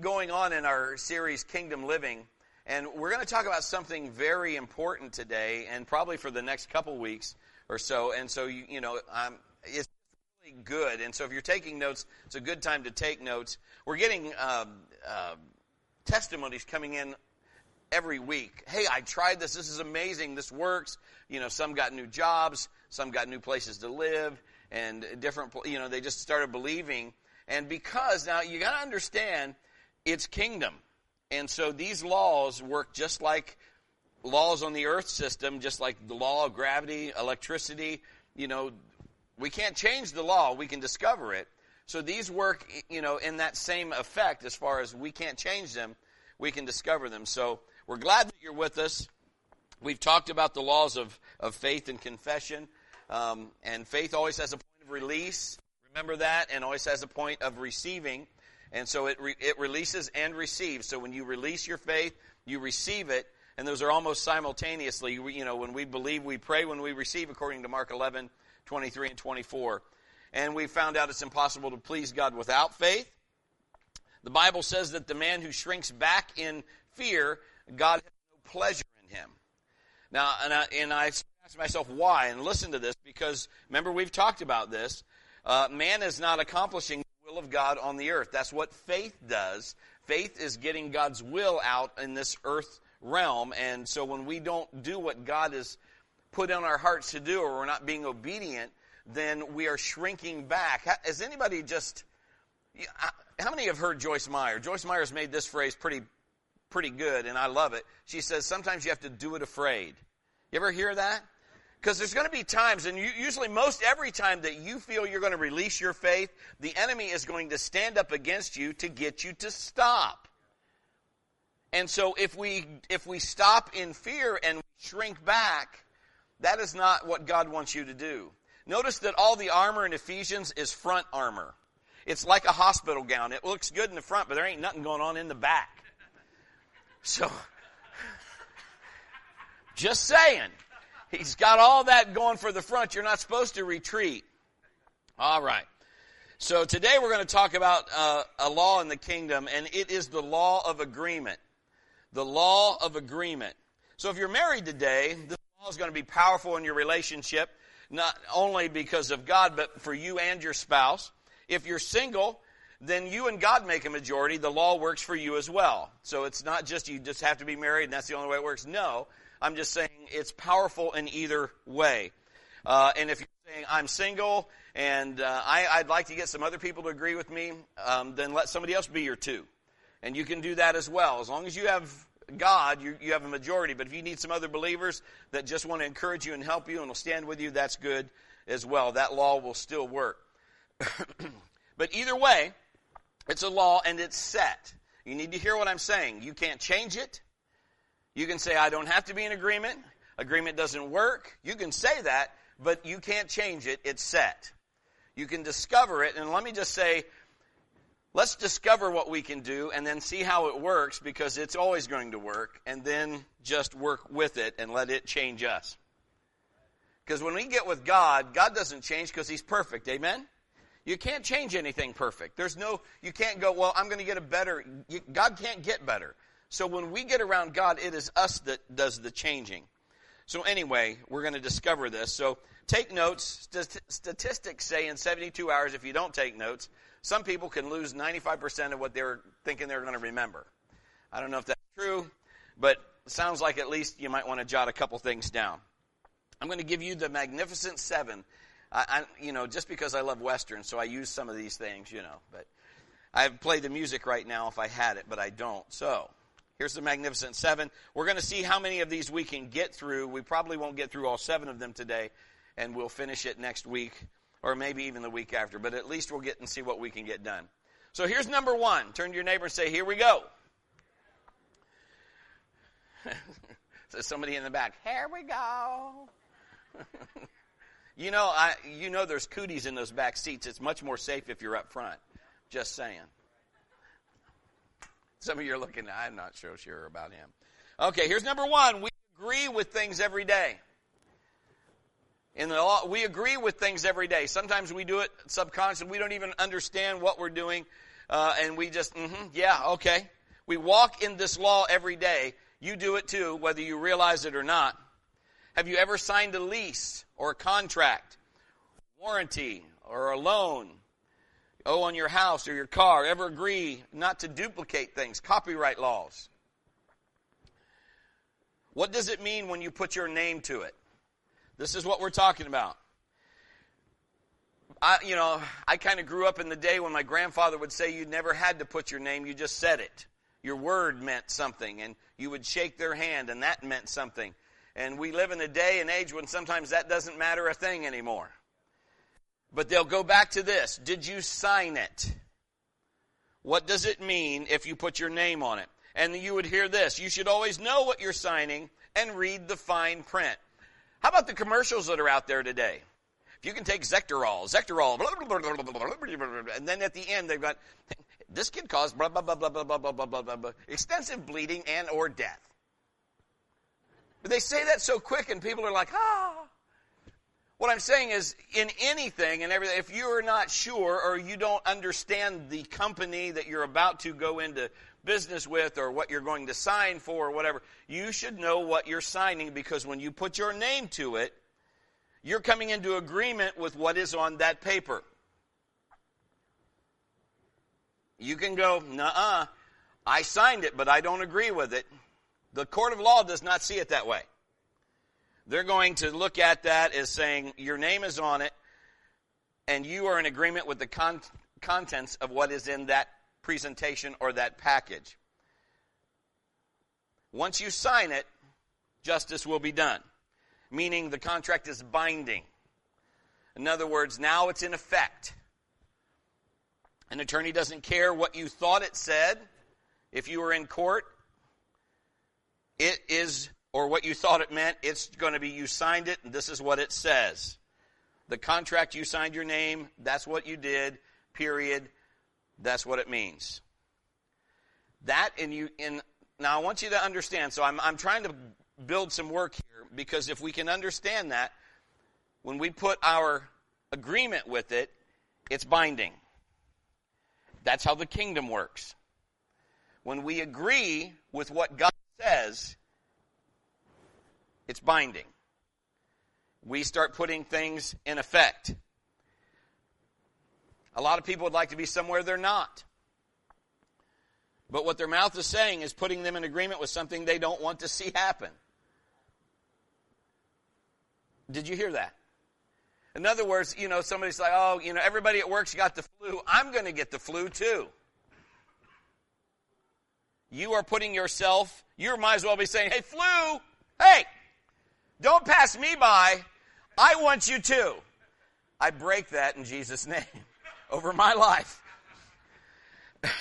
going on in our series Kingdom Living, and we're going to talk about something very important today, and probably for the next couple weeks or so. And so, you, you know, it's really good. And so, if you're taking notes, it's a good time to take notes. We're getting um, uh, testimonies coming in every week. Hey, I tried this. This is amazing. This works. You know, some got new jobs, some got new places to live, and different. You know, they just started believing. And because now you got to understand, it's kingdom, and so these laws work just like laws on the earth system, just like the law of gravity, electricity. You know, we can't change the law; we can discover it. So these work, you know, in that same effect as far as we can't change them, we can discover them. So we're glad that you're with us. We've talked about the laws of, of faith and confession. Um, and faith always has a point of release. Remember that, and always has a point of receiving. And so it, re, it releases and receives. So when you release your faith, you receive it. And those are almost simultaneously. You know, when we believe, we pray. When we receive, according to Mark 11, 23 and 24. And we found out it's impossible to please God without faith. The Bible says that the man who shrinks back in fear God has no pleasure in him. Now, and I, and I ask myself why, and listen to this because remember we've talked about this. Uh, man is not accomplishing will of God on the earth. That's what faith does. Faith is getting God's will out in this earth realm, and so when we don't do what God has put in our hearts to do, or we're not being obedient, then we are shrinking back. Has anybody just? How many have heard Joyce Meyer? Joyce Meyer's made this phrase pretty pretty good, and I love it. She says sometimes you have to do it afraid. You ever hear that? Because there's going to be times, and you, usually most every time that you feel you're going to release your faith, the enemy is going to stand up against you to get you to stop. And so if we if we stop in fear and shrink back, that is not what God wants you to do. Notice that all the armor in Ephesians is front armor. It's like a hospital gown. It looks good in the front, but there ain't nothing going on in the back. So, just saying. He's got all that going for the front. You're not supposed to retreat. All right. So today we're going to talk about uh, a law in the kingdom, and it is the law of agreement. The law of agreement. So if you're married today, this law is going to be powerful in your relationship, not only because of God, but for you and your spouse. If you're single, then you and God make a majority. The law works for you as well. So it's not just you just have to be married and that's the only way it works. No, I'm just saying it's powerful in either way. Uh, and if you're saying I'm single and uh, I, would like to get some other people to agree with me, um, then let somebody else be your two. And you can do that as well. As long as you have God, you, you have a majority. But if you need some other believers that just want to encourage you and help you and will stand with you, that's good as well. That law will still work. but either way, it's a law and it's set. You need to hear what I'm saying. You can't change it. You can say, I don't have to be in agreement. Agreement doesn't work. You can say that, but you can't change it. It's set. You can discover it. And let me just say, let's discover what we can do and then see how it works because it's always going to work. And then just work with it and let it change us. Because when we get with God, God doesn't change because He's perfect. Amen? You can't change anything perfect. There's no, you can't go, well, I'm going to get a better. You, God can't get better. So when we get around God, it is us that does the changing. So anyway, we're going to discover this. So take notes. Statistics say in 72 hours, if you don't take notes, some people can lose 95% of what they're thinking they're going to remember. I don't know if that's true, but sounds like at least you might want to jot a couple things down. I'm going to give you the magnificent seven I, I, you know, just because I love Western, so I use some of these things, you know. But I play the music right now if I had it, but I don't. So here's the Magnificent Seven. We're going to see how many of these we can get through. We probably won't get through all seven of them today, and we'll finish it next week, or maybe even the week after. But at least we'll get and see what we can get done. So here's number one. Turn to your neighbor and say, "Here we go." so somebody in the back, "Here we go." You know, I you know there's cooties in those back seats. It's much more safe if you're up front. Just saying. Some of you are looking, I'm not so sure about him. Okay, here's number one. We agree with things every day. In the law, we agree with things every day. Sometimes we do it subconsciously. We don't even understand what we're doing. uh, and we just, mm-hmm, yeah, okay. We walk in this law every day. You do it too, whether you realize it or not. Have you ever signed a lease or a contract, warranty or a loan? Oh, on your house or your car. Ever agree not to duplicate things? Copyright laws. What does it mean when you put your name to it? This is what we're talking about. I, you know, I kind of grew up in the day when my grandfather would say you never had to put your name, you just said it. Your word meant something, and you would shake their hand, and that meant something. And we live in a day and age when sometimes that doesn't matter a thing anymore. But they'll go back to this Did you sign it? What does it mean if you put your name on it? And you would hear this You should always know what you're signing and read the fine print. How about the commercials that are out there today? If you can take Zectorol, Zectorol, blah, blah, blah, and then at the end they've got this can cause blah blah blah blah blah blah blah blah blah blah extensive bleeding and or death. But they say that so quick, and people are like, ah. What I'm saying is, in anything and everything, if you're not sure or you don't understand the company that you're about to go into business with or what you're going to sign for or whatever, you should know what you're signing because when you put your name to it, you're coming into agreement with what is on that paper. You can go, nah, I signed it, but I don't agree with it. The court of law does not see it that way. They're going to look at that as saying your name is on it, and you are in agreement with the con- contents of what is in that presentation or that package. Once you sign it, justice will be done meaning the contract is binding. In other words, now it's in effect. An attorney doesn't care what you thought it said. If you were in court, it is, or what you thought it meant, it's going to be you signed it, and this is what it says. The contract you signed your name, that's what you did, period. That's what it means. That, and you, in, now I want you to understand, so I'm, I'm trying to build some work here because if we can understand that, when we put our agreement with it, it's binding. That's how the kingdom works. When we agree with what God says, it's binding. We start putting things in effect. A lot of people would like to be somewhere they're not. But what their mouth is saying is putting them in agreement with something they don't want to see happen. Did you hear that? In other words, you know, somebody's like, oh, you know, everybody at work's got the flu. I'm going to get the flu too. You are putting yourself, you might as well be saying, hey, flu, hey, don't pass me by. I want you too. I break that in Jesus' name over my life.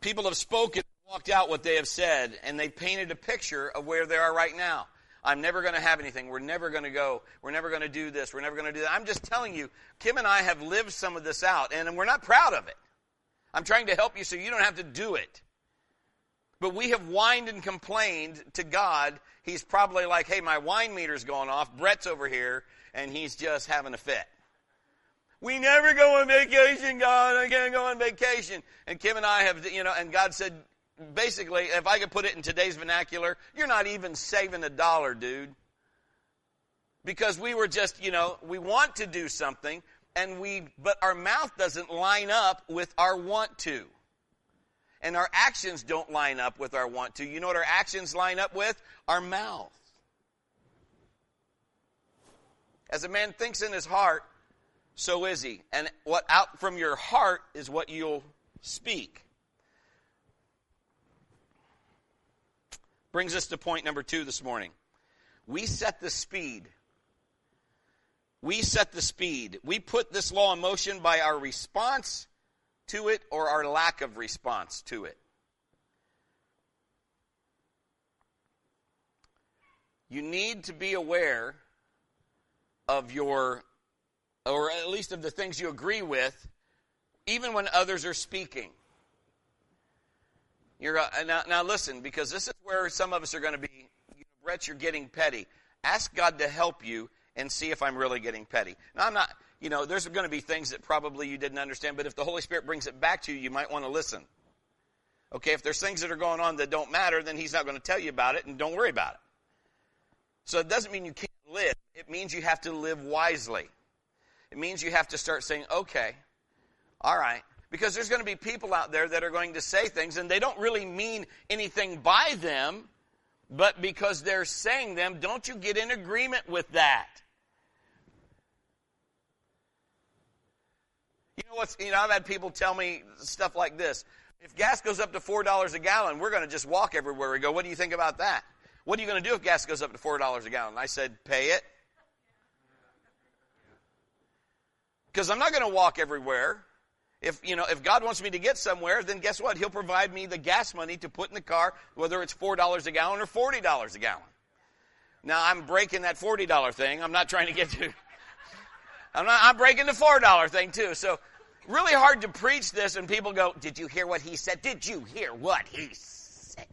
People have spoken walked out what they have said, and they painted a picture of where they are right now. I'm never going to have anything. We're never going to go. We're never going to do this. We're never going to do that. I'm just telling you, Kim and I have lived some of this out, and we're not proud of it. I'm trying to help you so you don't have to do it. But we have whined and complained to God. He's probably like, hey, my whine meter's going off. Brett's over here, and he's just having a fit. We never go on vacation, God. I can't go on vacation. And Kim and I have, you know, and God said, basically, if I could put it in today's vernacular, you're not even saving a dollar, dude. Because we were just, you know, we want to do something, and we, but our mouth doesn't line up with our want to. And our actions don't line up with our want to. You know what our actions line up with? Our mouth. As a man thinks in his heart, so is he. And what out from your heart is what you'll speak. Brings us to point number two this morning. We set the speed. We set the speed. We put this law in motion by our response to it or our lack of response to it. You need to be aware of your, or at least of the things you agree with, even when others are speaking. You're, uh, now, now listen, because this is where some of us are going to be. You know, Brett, you're getting petty. Ask God to help you and see if I'm really getting petty. Now, I'm not, you know, there's going to be things that probably you didn't understand, but if the Holy Spirit brings it back to you, you might want to listen. Okay, if there's things that are going on that don't matter, then He's not going to tell you about it, and don't worry about it. So it doesn't mean you can't live. It means you have to live wisely. It means you have to start saying, okay, all right. Because there's going to be people out there that are going to say things and they don't really mean anything by them, but because they're saying them, don't you get in agreement with that? You know what's, you know, I've had people tell me stuff like this. If gas goes up to $4 a gallon, we're going to just walk everywhere we go. What do you think about that? What are you going to do if gas goes up to $4 a gallon? I said, pay it. Because I'm not going to walk everywhere. If, you know, if God wants me to get somewhere, then guess what? He'll provide me the gas money to put in the car, whether it's $4 a gallon or $40 a gallon. Now, I'm breaking that $40 thing. I'm not trying to get to, I'm not, I'm breaking the $4 thing too. So, really hard to preach this and people go, did you hear what he said? Did you hear what he said?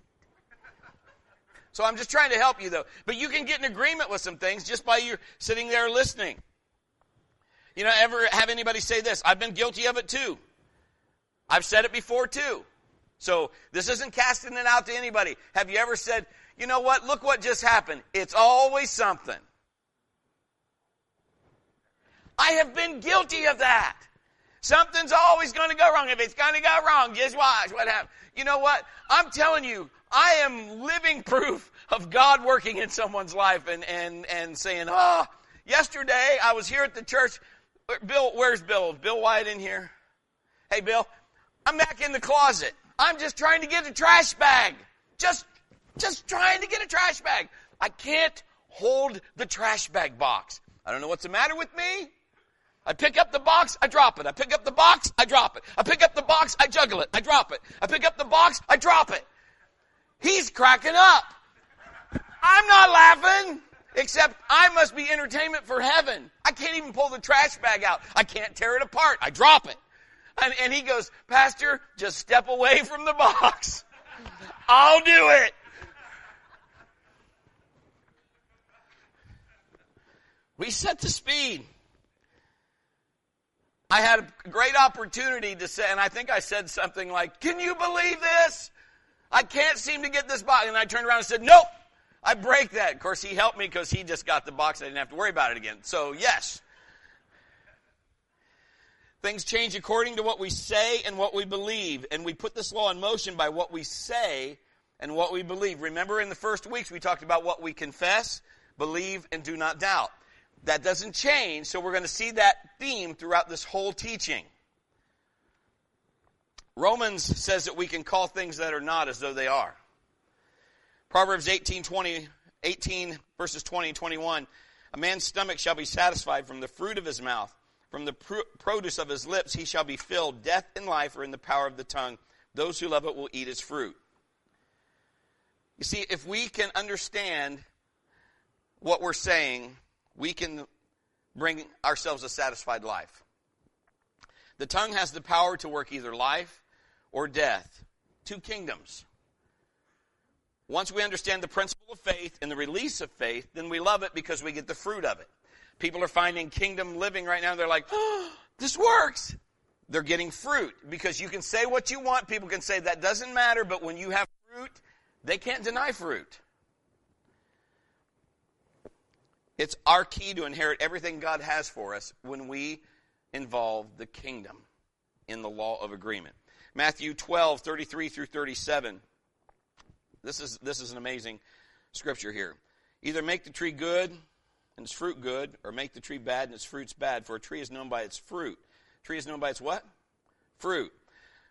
So I'm just trying to help you though. But you can get in agreement with some things just by you sitting there listening. You know, ever have anybody say this? I've been guilty of it too. I've said it before too. So this isn't casting it out to anybody. Have you ever said, you know what? Look what just happened. It's always something. I have been guilty of that. Something's always going to go wrong. If it's going to go wrong, just watch what happens. You know what? I'm telling you, I am living proof of God working in someone's life and, and, and saying, oh, yesterday I was here at the church. Bill, where's Bill? Bill White in here? Hey, Bill, I'm back in the closet. I'm just trying to get a trash bag. Just, just trying to get a trash bag. I can't hold the trash bag box. I don't know what's the matter with me. I pick up the box, I drop it. I pick up the box, I drop it. I pick up the box, I juggle it. I drop it. I pick up the box, I drop it. He's cracking up. I'm not laughing. Except I must be entertainment for heaven. I can't even pull the trash bag out. I can't tear it apart. I drop it. And, and he goes, Pastor, just step away from the box. I'll do it. We set the speed. I had a great opportunity to say, and I think I said something like, Can you believe this? I can't seem to get this box. And I turned around and said, Nope, I break that. Of course, he helped me because he just got the box. I didn't have to worry about it again. So, yes. Things change according to what we say and what we believe. And we put this law in motion by what we say and what we believe. Remember in the first weeks we talked about what we confess, believe, and do not doubt. That doesn't change, so we're going to see that theme throughout this whole teaching. Romans says that we can call things that are not as though they are. Proverbs 18, 20, 18 verses 20 and 21. A man's stomach shall be satisfied from the fruit of his mouth. From the produce of his lips he shall be filled. Death and life are in the power of the tongue. Those who love it will eat its fruit. You see, if we can understand what we're saying, we can bring ourselves a satisfied life. The tongue has the power to work either life or death. Two kingdoms. Once we understand the principle of faith and the release of faith, then we love it because we get the fruit of it. People are finding kingdom living right now. They're like, oh, this works. They're getting fruit because you can say what you want. People can say that doesn't matter, but when you have fruit, they can't deny fruit. It's our key to inherit everything God has for us when we involve the kingdom in the law of agreement. Matthew 12, 33 through 37. This is, this is an amazing scripture here. Either make the tree good and its fruit good, or make the tree bad and its fruits bad, for a tree is known by its fruit. A tree is known by its what? Fruit.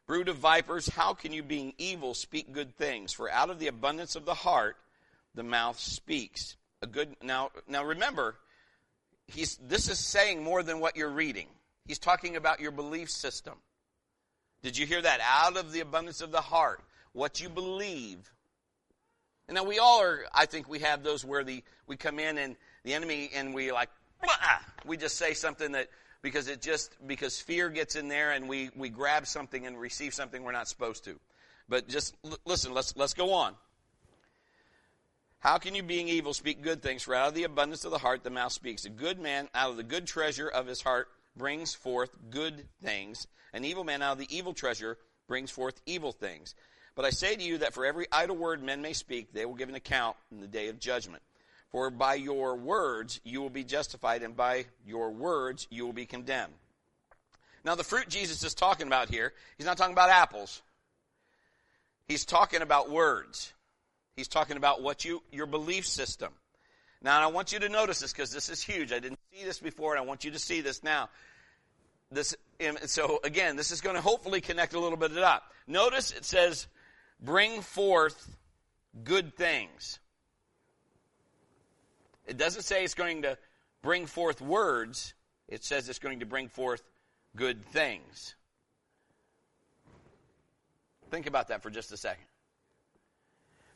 Brood of vipers, how can you, being evil, speak good things? For out of the abundance of the heart, the mouth speaks. A good now now remember, he's this is saying more than what you're reading. He's talking about your belief system. Did you hear that? Out of the abundance of the heart, what you believe and now we all are, I think we have those where the, we come in and the enemy and we like, we just say something that, because it just, because fear gets in there and we, we grab something and receive something we're not supposed to. But just l- listen, let's, let's go on. How can you, being evil, speak good things? For out of the abundance of the heart, the mouth speaks. A good man, out of the good treasure of his heart, brings forth good things. An evil man out of the evil treasure brings forth evil things. But I say to you that for every idle word men may speak, they will give an account in the day of judgment. For by your words you will be justified, and by your words you will be condemned. Now, the fruit Jesus is talking about here, he's not talking about apples. He's talking about words. He's talking about what you, your belief system. Now, I want you to notice this because this is huge. I didn't see this before, and I want you to see this now. This, so again, this is going to hopefully connect a little bit of it up. Notice it says, bring forth good things. It doesn't say it's going to bring forth words. It says it's going to bring forth good things. Think about that for just a second.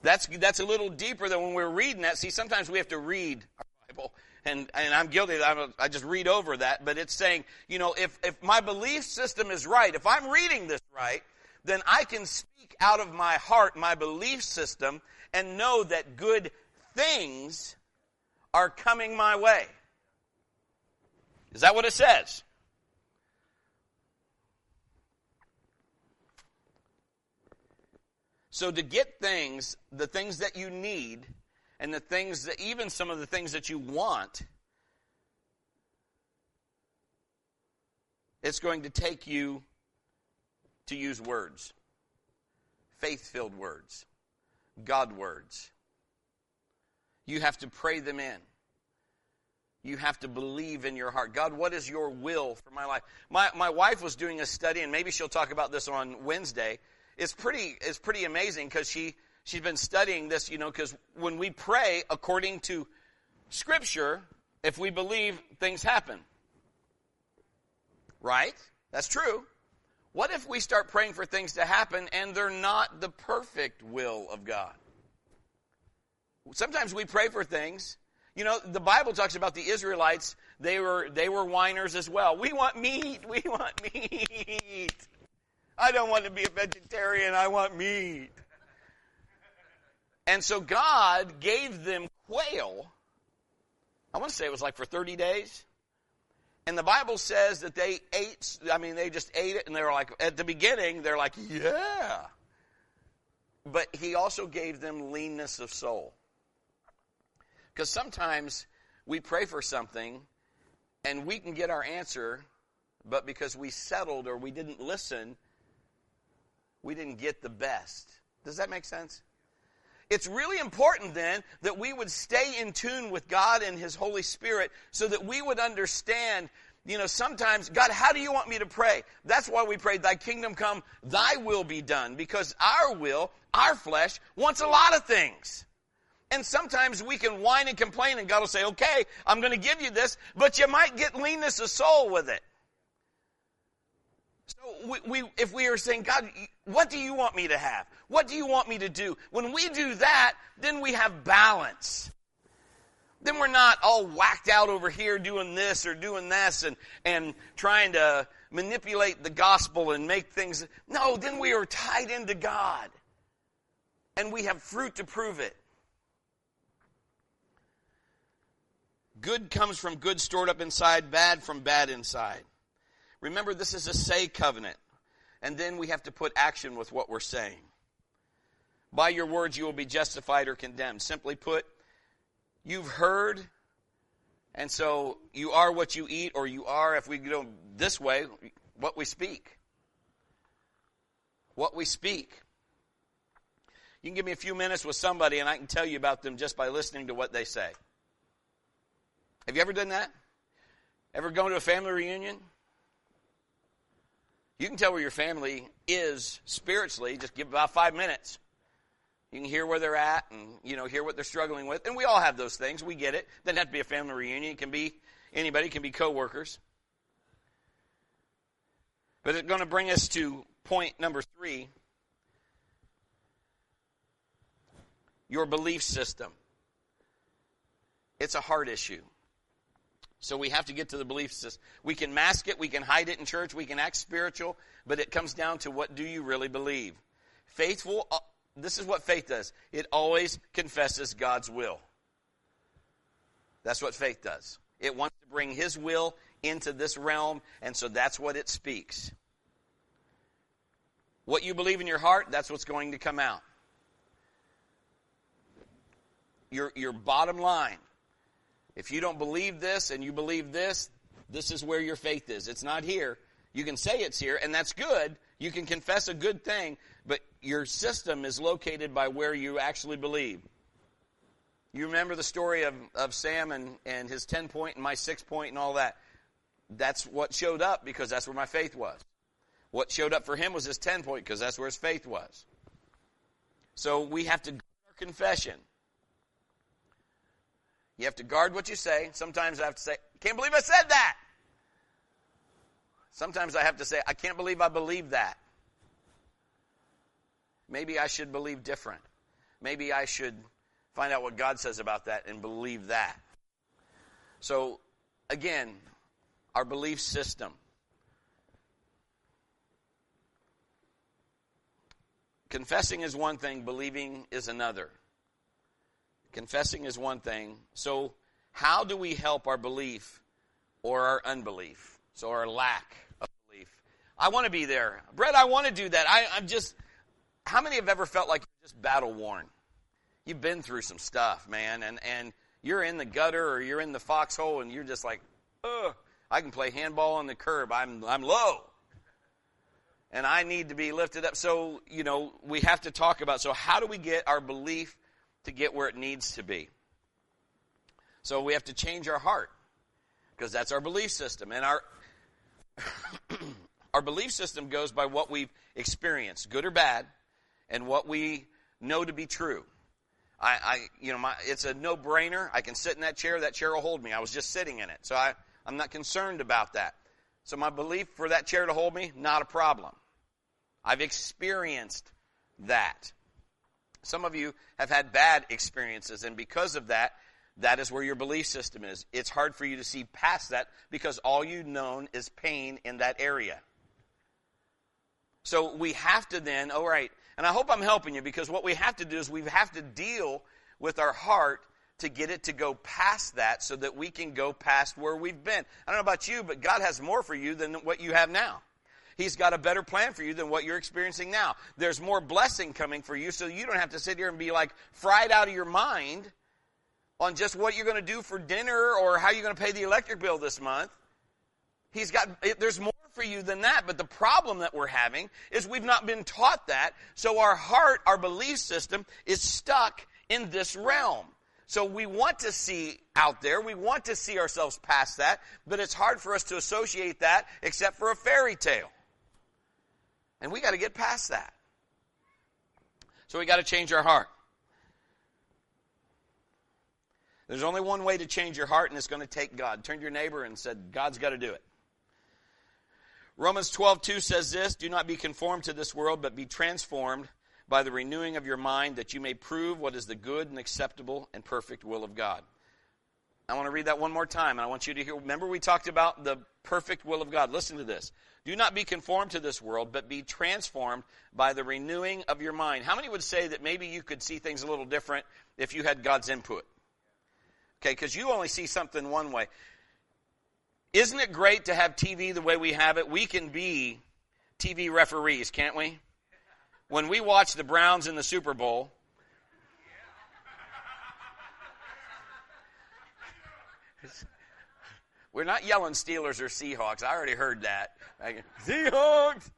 That's, that's a little deeper than when we're reading that. See, sometimes we have to read our Bible, and, and I'm guilty. I'm, I just read over that, but it's saying, you know, if, if my belief system is right, if I'm reading this right, then I can speak out of my heart, my belief system, and know that good things are coming my way. Is that what it says? So to get things, the things that you need, and the things that, even some of the things that you want, it's going to take you to use words. Faith filled words. God words. You have to pray them in. You have to believe in your heart. God, what is your will for my life? My, my wife was doing a study, and maybe she'll talk about this on Wednesday it's pretty it's pretty amazing because she she's been studying this, you know, because when we pray according to Scripture, if we believe, things happen. Right? That's true. What if we start praying for things to happen and they're not the perfect will of God? Sometimes we pray for things. You know, the Bible talks about the Israelites, they were they were whiners as well. We want meat, we want meat. I don't want to be a vegetarian. I want meat. And so God gave them quail. I want to say it was like for 30 days. And the Bible says that they ate, I mean, they just ate it and they were like, at the beginning, they're like, yeah. But he also gave them leanness of soul. Because sometimes we pray for something and we can get our answer, but because we settled or we didn't listen, we didn't get the best. Does that make sense? It's really important then that we would stay in tune with God and His Holy Spirit so that we would understand, you know, sometimes, God, how do you want me to pray? That's why we pray, Thy kingdom come, Thy will be done, because our will, our flesh, wants a lot of things. And sometimes we can whine and complain and God will say, okay, I'm going to give you this, but you might get leanness of soul with it. So we, we, if we are saying, God, what do you want me to have? What do you want me to do? When we do that, then we have balance. Then we're not all whacked out over here doing this or doing this and, and trying to manipulate the gospel and make things. No, then we are tied into God. And we have fruit to prove it. Good comes from good stored up inside, bad from bad inside. Remember, this is a say covenant. And then we have to put action with what we're saying. By your words, you will be justified or condemned. Simply put, you've heard, and so you are what you eat, or you are, if we go this way, what we speak. What we speak. You can give me a few minutes with somebody, and I can tell you about them just by listening to what they say. Have you ever done that? Ever gone to a family reunion? You can tell where your family is spiritually. Just give about five minutes. You can hear where they're at and, you know, hear what they're struggling with. And we all have those things. We get it. doesn't have to be a family reunion. It can be anybody. It can be coworkers. But it's going to bring us to point number three. Your belief system. It's a heart issue. So we have to get to the belief system. We can mask it, we can hide it in church, we can act spiritual, but it comes down to what do you really believe? Faithful, uh, this is what faith does. It always confesses God's will. That's what faith does. It wants to bring His will into this realm, and so that's what it speaks. What you believe in your heart, that's what's going to come out. Your, your bottom line. If you don't believe this and you believe this, this is where your faith is. It's not here. You can say it's here, and that's good. You can confess a good thing, but your system is located by where you actually believe. You remember the story of, of Sam and, and his 10 point and my 6 point and all that. That's what showed up because that's where my faith was. What showed up for him was his 10 point because that's where his faith was. So we have to confession. You have to guard what you say. Sometimes I have to say, can't believe I said that. Sometimes I have to say, I can't believe I believe that. Maybe I should believe different. Maybe I should find out what God says about that and believe that. So, again, our belief system. Confessing is one thing, believing is another. Confessing is one thing. So, how do we help our belief or our unbelief? So, our lack of belief. I want to be there. Brett, I want to do that. I, I'm just, how many have ever felt like you're just battle worn? You've been through some stuff, man, and, and you're in the gutter or you're in the foxhole and you're just like, ugh, I can play handball on the curb. I'm, I'm low. And I need to be lifted up. So, you know, we have to talk about, so how do we get our belief to get where it needs to be? So we have to change our heart because that's our belief system. And our, our belief system goes by what we've experienced, good or bad, and what we know to be true. I, I you know, my, it's a no-brainer. I can sit in that chair. That chair will hold me. I was just sitting in it, so I, I'm not concerned about that. So my belief for that chair to hold me, not a problem. I've experienced that. Some of you have had bad experiences, and because of that, that is where your belief system is. It's hard for you to see past that because all you've known is pain in that area. So we have to then, all right, and I hope I'm helping you because what we have to do is we have to deal with our heart to get it to go past that so that we can go past where we've been. I don't know about you, but God has more for you than what you have now. He's got a better plan for you than what you're experiencing now. There's more blessing coming for you so you don't have to sit here and be like fried out of your mind on just what you're going to do for dinner or how you're going to pay the electric bill this month. He's got, there's more for you than that. But the problem that we're having is we've not been taught that. So our heart, our belief system is stuck in this realm. So we want to see out there, we want to see ourselves past that, but it's hard for us to associate that except for a fairy tale. And we got to get past that. So we got to change our heart. There's only one way to change your heart, and it's going to take God. Turn to your neighbor and said, God's got to do it. Romans 12, 2 says this Do not be conformed to this world, but be transformed by the renewing of your mind, that you may prove what is the good and acceptable and perfect will of God. I want to read that one more time, and I want you to hear. Remember, we talked about the perfect will of God. Listen to this. Do not be conformed to this world, but be transformed by the renewing of your mind. How many would say that maybe you could see things a little different if you had God's input? Okay, because you only see something one way. Isn't it great to have TV the way we have it? We can be TV referees, can't we? When we watch the Browns in the Super Bowl, we're not yelling Steelers or Seahawks. I already heard that. Seahawks!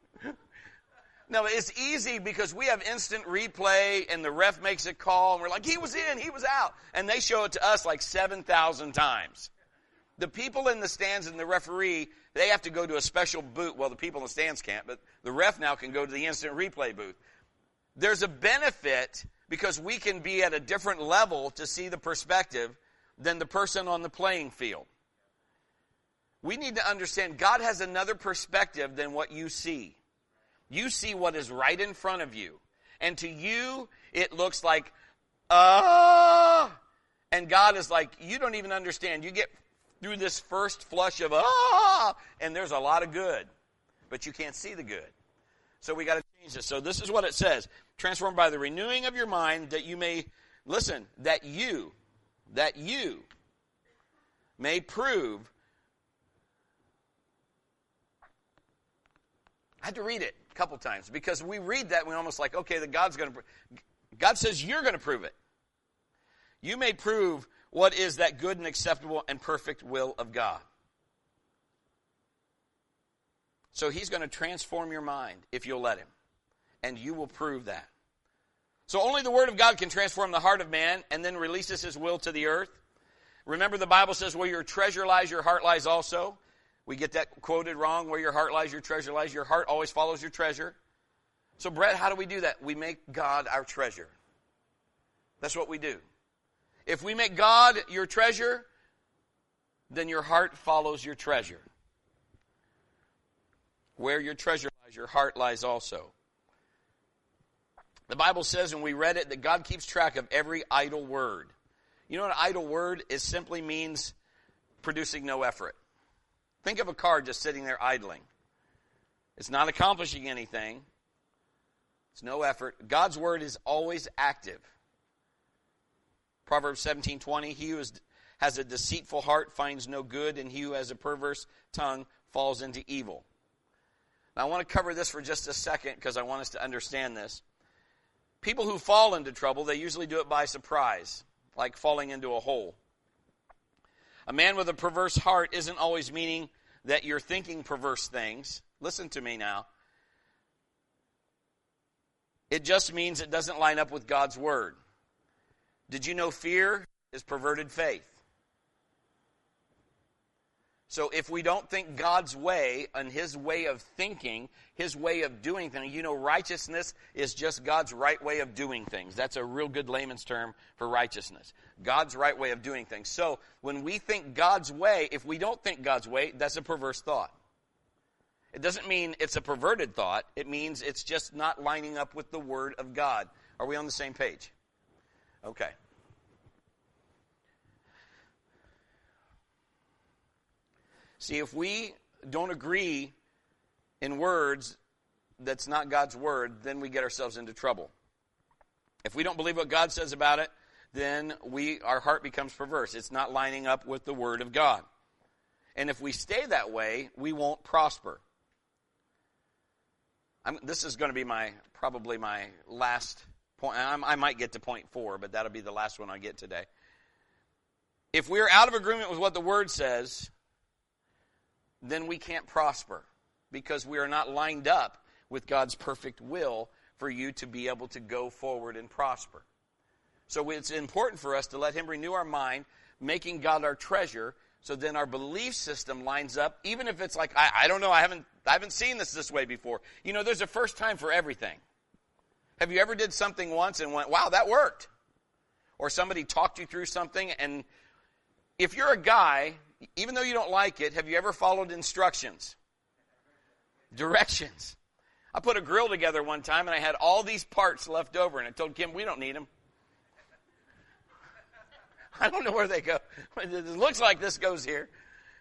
No, it's easy because we have instant replay and the ref makes a call and we're like, he was in, he was out. And they show it to us like 7,000 times. The people in the stands and the referee, they have to go to a special booth. Well, the people in the stands can't, but the ref now can go to the instant replay booth. There's a benefit because we can be at a different level to see the perspective than the person on the playing field. We need to understand God has another perspective than what you see. You see what is right in front of you. And to you, it looks like, ah. And God is like, you don't even understand. You get through this first flush of ah, and there's a lot of good, but you can't see the good. So we got to change this. So this is what it says: transformed by the renewing of your mind, that you may listen, that you, that you may prove. I had to read it a couple times because we read that and we're almost like, okay, that God's going to. God says you're going to prove it. You may prove what is that good and acceptable and perfect will of God. So he's going to transform your mind if you'll let him. And you will prove that. So only the Word of God can transform the heart of man and then releases his will to the earth. Remember, the Bible says, where your treasure lies, your heart lies also. We get that quoted wrong. Where your heart lies, your treasure lies. Your heart always follows your treasure. So, Brett, how do we do that? We make God our treasure. That's what we do. If we make God your treasure, then your heart follows your treasure. Where your treasure lies, your heart lies also. The Bible says, and we read it, that God keeps track of every idle word. You know what an idle word is simply means producing no effort. Think of a car just sitting there idling. It's not accomplishing anything. It's no effort. God's word is always active. Proverbs 17:20, he who is, has a deceitful heart finds no good, and he who has a perverse tongue falls into evil. Now, I want to cover this for just a second because I want us to understand this. People who fall into trouble, they usually do it by surprise, like falling into a hole. A man with a perverse heart isn't always meaning that you're thinking perverse things. Listen to me now. It just means it doesn't line up with God's word. Did you know fear is perverted faith? So if we don't think God's way and His way of thinking, His way of doing things, you know, righteousness is just God's right way of doing things. That's a real good layman's term for righteousness. God's right way of doing things. So when we think God's way, if we don't think God's way, that's a perverse thought. It doesn't mean it's a perverted thought. It means it's just not lining up with the Word of God. Are we on the same page? Okay. See, if we don't agree in words that's not God's word, then we get ourselves into trouble. If we don't believe what God says about it, then we our heart becomes perverse. It's not lining up with the word of God. And if we stay that way, we won't prosper. I'm, this is going to be my probably my last point. I'm, I might get to point four, but that'll be the last one I get today. If we're out of agreement with what the word says, then we can't prosper because we are not lined up with God's perfect will for you to be able to go forward and prosper. So it's important for us to let Him renew our mind, making God our treasure, so then our belief system lines up, even if it's like, I, I don't know, I haven't, I haven't seen this this way before. You know, there's a first time for everything. Have you ever did something once and went, wow, that worked? Or somebody talked you through something and if you're a guy even though you don't like it, have you ever followed instructions? Directions. I put a grill together one time and I had all these parts left over and I told Kim, we don't need them. I don't know where they go. It looks like this goes here.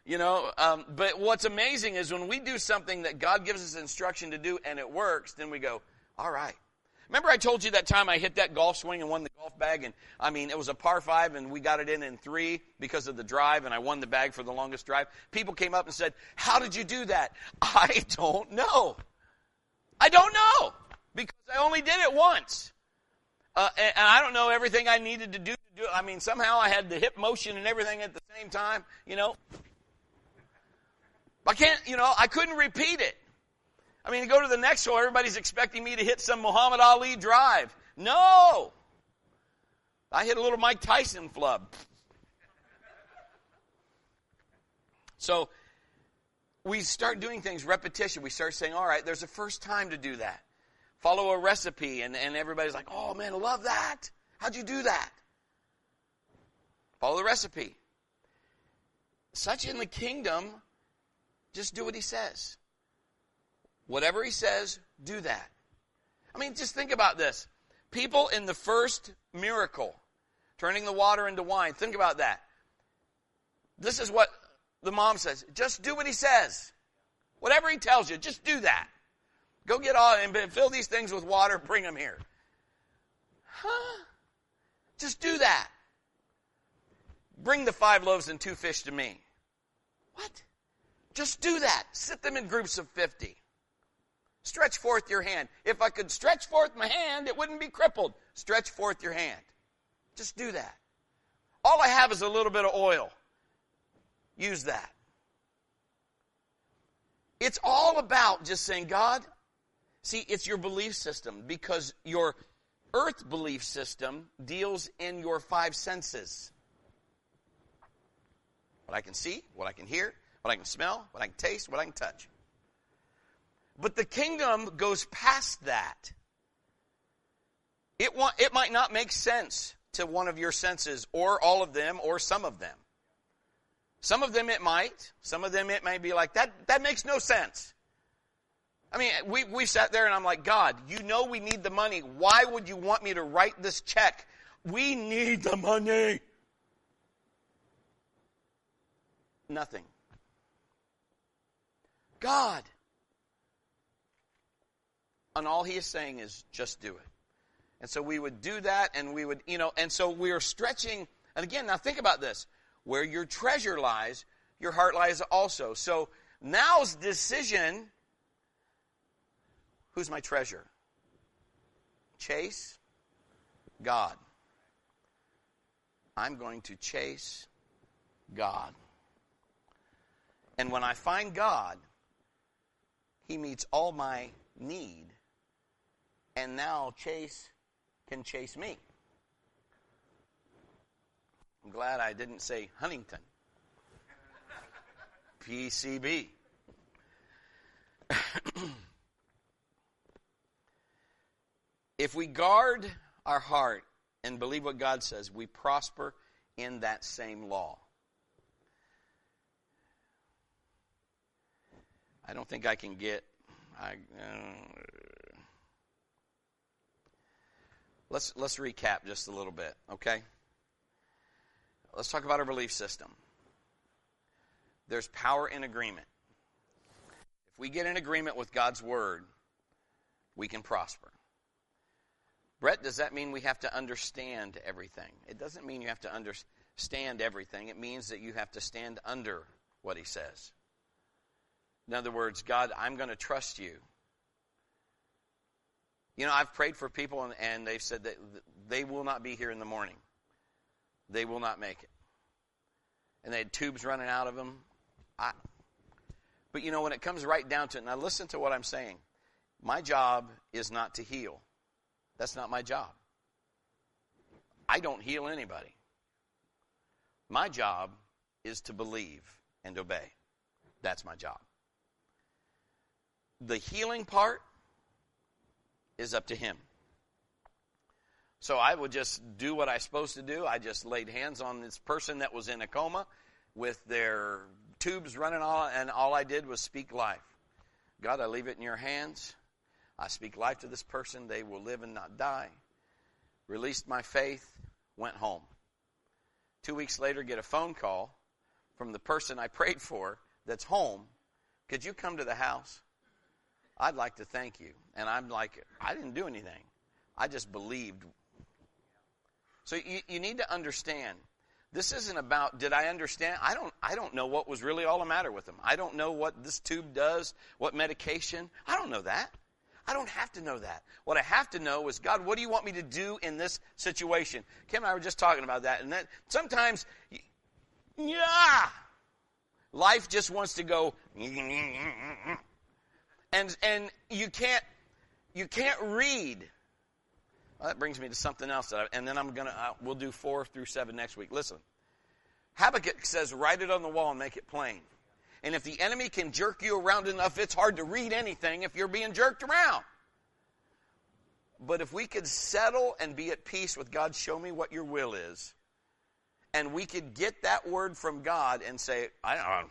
You know, um, but what's amazing is when we do something that God gives us instruction to do and it works, then we go, all right. Remember I told you that time I hit that golf swing and won the golf bag and I mean it was a par 5 and we got it in in 3 because of the drive and I won the bag for the longest drive. People came up and said, "How did you do that?" I don't know. I don't know because I only did it once. Uh, and, and I don't know everything I needed to do to do it. I mean, somehow I had the hip motion and everything at the same time, you know. I can't, you know, I couldn't repeat it. I mean, to go to the next hole, everybody's expecting me to hit some Muhammad Ali drive. No! I hit a little Mike Tyson flub. So we start doing things repetition. We start saying, all right, there's a first time to do that. Follow a recipe, and, and everybody's like, oh man, I love that. How'd you do that? Follow the recipe. Such in the kingdom, just do what he says. Whatever he says, do that. I mean, just think about this. People in the first miracle, turning the water into wine, think about that. This is what the mom says. Just do what he says. Whatever he tells you, just do that. Go get all and fill these things with water, bring them here. Huh? Just do that. Bring the five loaves and two fish to me. What? Just do that. Sit them in groups of 50. Stretch forth your hand. If I could stretch forth my hand, it wouldn't be crippled. Stretch forth your hand. Just do that. All I have is a little bit of oil. Use that. It's all about just saying, God, see, it's your belief system because your earth belief system deals in your five senses what I can see, what I can hear, what I can smell, what I can taste, what I can touch. But the kingdom goes past that. It, it might not make sense to one of your senses, or all of them, or some of them. Some of them it might. Some of them it may be like, that, that makes no sense. I mean, we, we sat there and I'm like, God, you know we need the money. Why would you want me to write this check? We need the money. Nothing. God. And all he is saying is just do it. And so we would do that and we would, you know, and so we are stretching. And again, now think about this. Where your treasure lies, your heart lies also. So now's decision who's my treasure? Chase God. I'm going to chase God. And when I find God, He meets all my need. And now Chase can chase me. I'm glad I didn't say Huntington. PCB. if we guard our heart and believe what God says, we prosper in that same law. I don't think I can get. I, uh, let's let's recap just a little bit, okay? Let's talk about our belief system. There's power in agreement. If we get in agreement with God's word, we can prosper. Brett, does that mean we have to understand everything? It doesn't mean you have to understand everything. It means that you have to stand under what he says. In other words, God, I'm going to trust you. You know, I've prayed for people and, and they've said that they will not be here in the morning. They will not make it. And they had tubes running out of them. I, but you know, when it comes right down to it, now listen to what I'm saying. My job is not to heal. That's not my job. I don't heal anybody. My job is to believe and obey. That's my job. The healing part is up to Him. So I would just do what I'm supposed to do. I just laid hands on this person that was in a coma with their tubes running all, and all I did was speak life. God, I leave it in your hands. I speak life to this person. They will live and not die. Released my faith, went home. Two weeks later, get a phone call from the person I prayed for that's home. Could you come to the house? I'd like to thank you. And I'm like, I didn't do anything. I just believed. So you, you need to understand. This isn't about did I understand? I don't I don't know what was really all the matter with him. I don't know what this tube does, what medication. I don't know that. I don't have to know that. What I have to know is God, what do you want me to do in this situation? Kim and I were just talking about that and that sometimes yeah, life just wants to go and and you can't you can't read. Well, that brings me to something else, I, and then I'm gonna we'll do four through seven next week. Listen, Habakkuk says, "Write it on the wall and make it plain." And if the enemy can jerk you around enough, it's hard to read anything if you're being jerked around. But if we could settle and be at peace with God, show me what your will is, and we could get that word from God and say, I don't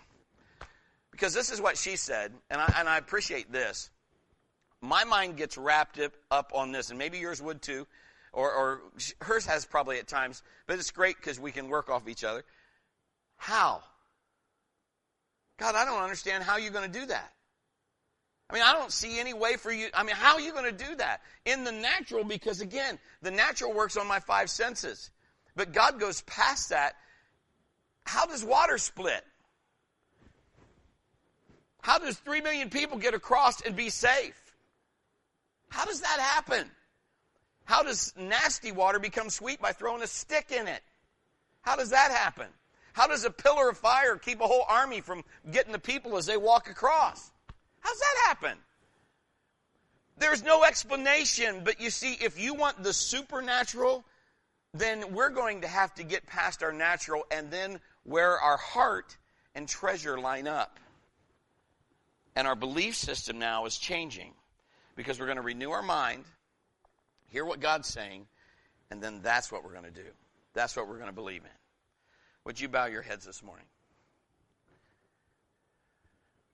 because this is what she said, and I, and I appreciate this. My mind gets wrapped up on this, and maybe yours would too, or, or hers has probably at times, but it's great because we can work off each other. How? God, I don't understand how you're going to do that. I mean, I don't see any way for you. I mean, how are you going to do that? In the natural, because again, the natural works on my five senses. But God goes past that. How does water split? How does three million people get across and be safe? How does that happen? How does nasty water become sweet by throwing a stick in it? How does that happen? How does a pillar of fire keep a whole army from getting the people as they walk across? How's that happen? There's no explanation, but you see, if you want the supernatural, then we're going to have to get past our natural and then where our heart and treasure line up. And our belief system now is changing because we're going to renew our mind, hear what God's saying, and then that's what we're going to do. That's what we're going to believe in. Would you bow your heads this morning?